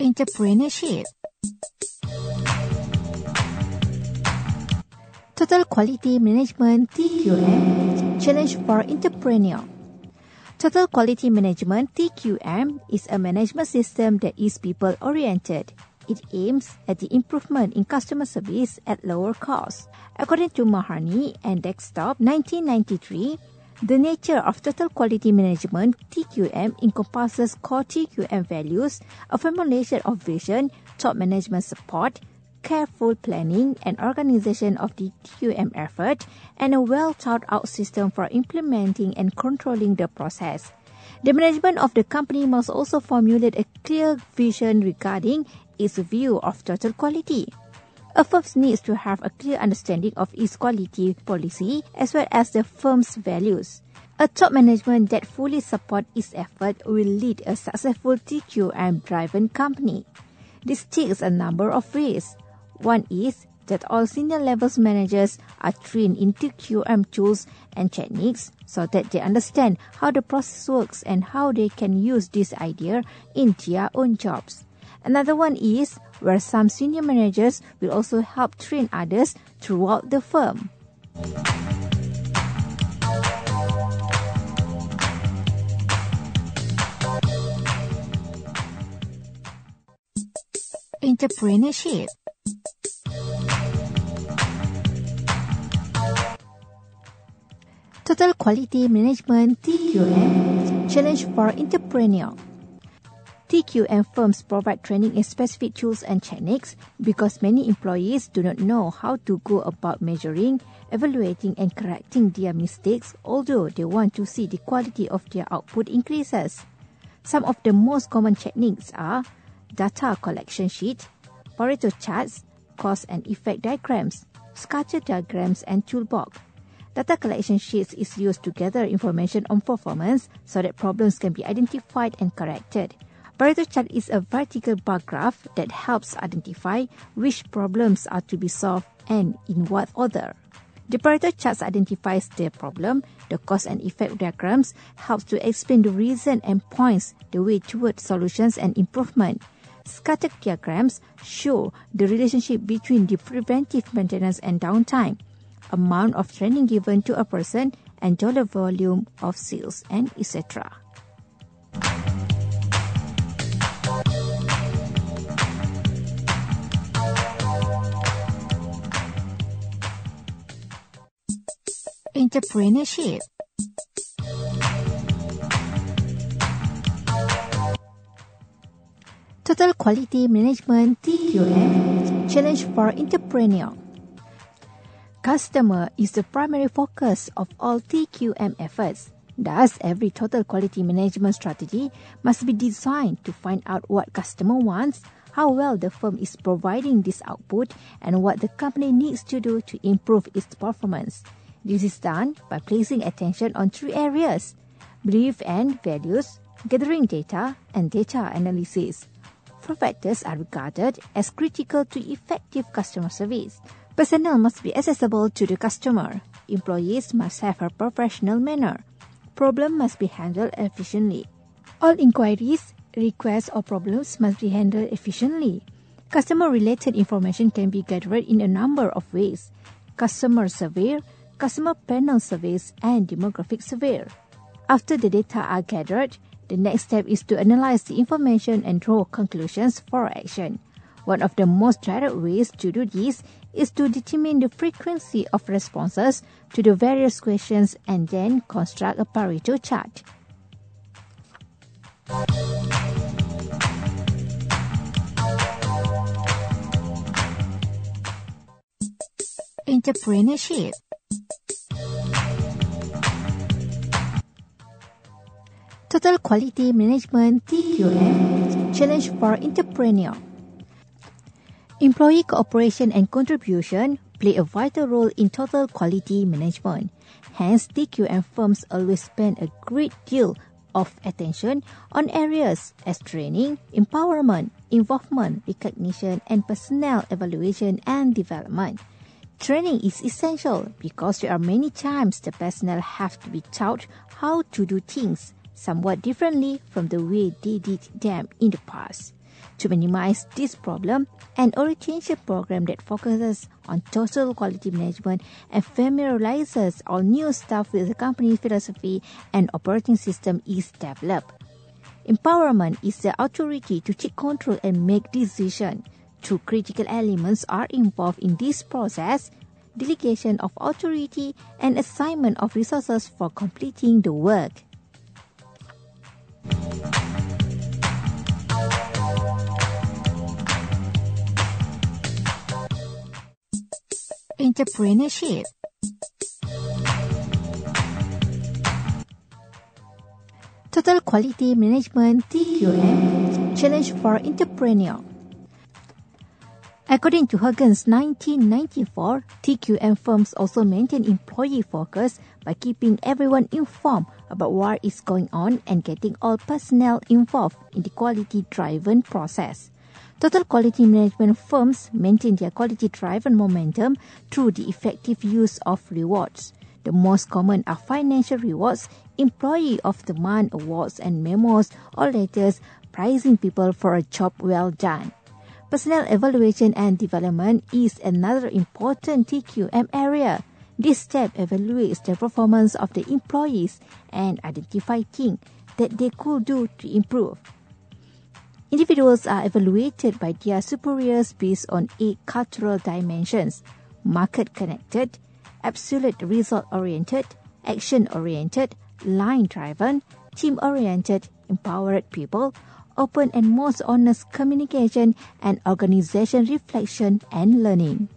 Entrepreneurship Total Quality Management TQM Challenge for Entrepreneur Total Quality Management TQM is a management system that is people oriented. It aims at the improvement in customer service at lower cost. According to Mahoney and Desktop 1993, the nature of total quality management TQM encompasses core TQM values, a formulation of vision, top management support, careful planning and organization of the TQM effort, and a well thought out system for implementing and controlling the process. The management of the company must also formulate a clear vision regarding its view of total quality. A firm needs to have a clear understanding of its quality policy as well as the firm's values. A top management that fully supports its effort will lead a successful TQM driven company. This takes a number of ways. One is that all senior levels managers are trained in TQM tools and techniques so that they understand how the process works and how they can use this idea in their own jobs. Another one is where some senior managers will also help train others throughout the firm. Entrepreneurship Total Quality Management TQM Challenge for Entrepreneur TQM firms provide training in specific tools and techniques because many employees do not know how to go about measuring, evaluating and correcting their mistakes although they want to see the quality of their output increases. Some of the most common techniques are data collection sheet, Pareto charts, cause and effect diagrams, scatter diagrams and toolbox. Data collection sheets is used to gather information on performance so that problems can be identified and corrected. Pareto chart is a vertical bar graph that helps identify which problems are to be solved and in what order. The Pareto chart identifies the problem, the cause and effect diagrams helps to explain the reason and points the way toward solutions and improvement. Scatter diagrams show the relationship between the preventive maintenance and downtime amount of training given to a person, and dollar volume of sales, and etc. Entrepreneurship Total Quality Management TQM Challenge for Entrepreneur Customer is the primary focus of all TQM efforts. Thus, every total quality management strategy must be designed to find out what customer wants, how well the firm is providing this output, and what the company needs to do to improve its performance. This is done by placing attention on three areas belief and values, gathering data, and data analysis. Four factors are regarded as critical to effective customer service. Personnel must be accessible to the customer. Employees must have a professional manner. Problem must be handled efficiently. All inquiries, requests or problems must be handled efficiently. Customer-related information can be gathered in a number of ways. Customer survey, customer panel surveys, and demographic survey. After the data are gathered, the next step is to analyze the information and draw conclusions for action. One of the most direct ways to do this is to determine the frequency of responses to the various questions and then construct a Pareto chart. Entrepreneurship Total Quality Management TQM Challenge for Entrepreneur Employee cooperation and contribution play a vital role in total quality management. Hence, TQM firms always spend a great deal of attention on areas as training, empowerment, involvement, recognition, and personnel evaluation and development. Training is essential because there are many times the personnel have to be taught how to do things somewhat differently from the way they did them in the past. To minimize this problem, an orientation program that focuses on total quality management and familiarizes all new staff with the company's philosophy and operating system is developed. Empowerment is the authority to take control and make decisions. Two critical elements are involved in this process delegation of authority and assignment of resources for completing the work. Entrepreneurship Total Quality Management TQM Challenge for Entrepreneur According to Huggins 1994, TQM firms also maintain employee focus by keeping everyone informed about what is going on and getting all personnel involved in the quality-driven process. Total quality management firms maintain their quality drive and momentum through the effective use of rewards. The most common are financial rewards, employee of the month awards and memos or letters praising people for a job well done. Personnel evaluation and development is another important TQM area. This step evaluates the performance of the employees and identify things that they could do to improve. Individuals are evaluated by their superiors based on eight cultural dimensions market connected, absolute result oriented, action oriented, line driven, team oriented, empowered people, open and most honest communication and organization reflection and learning.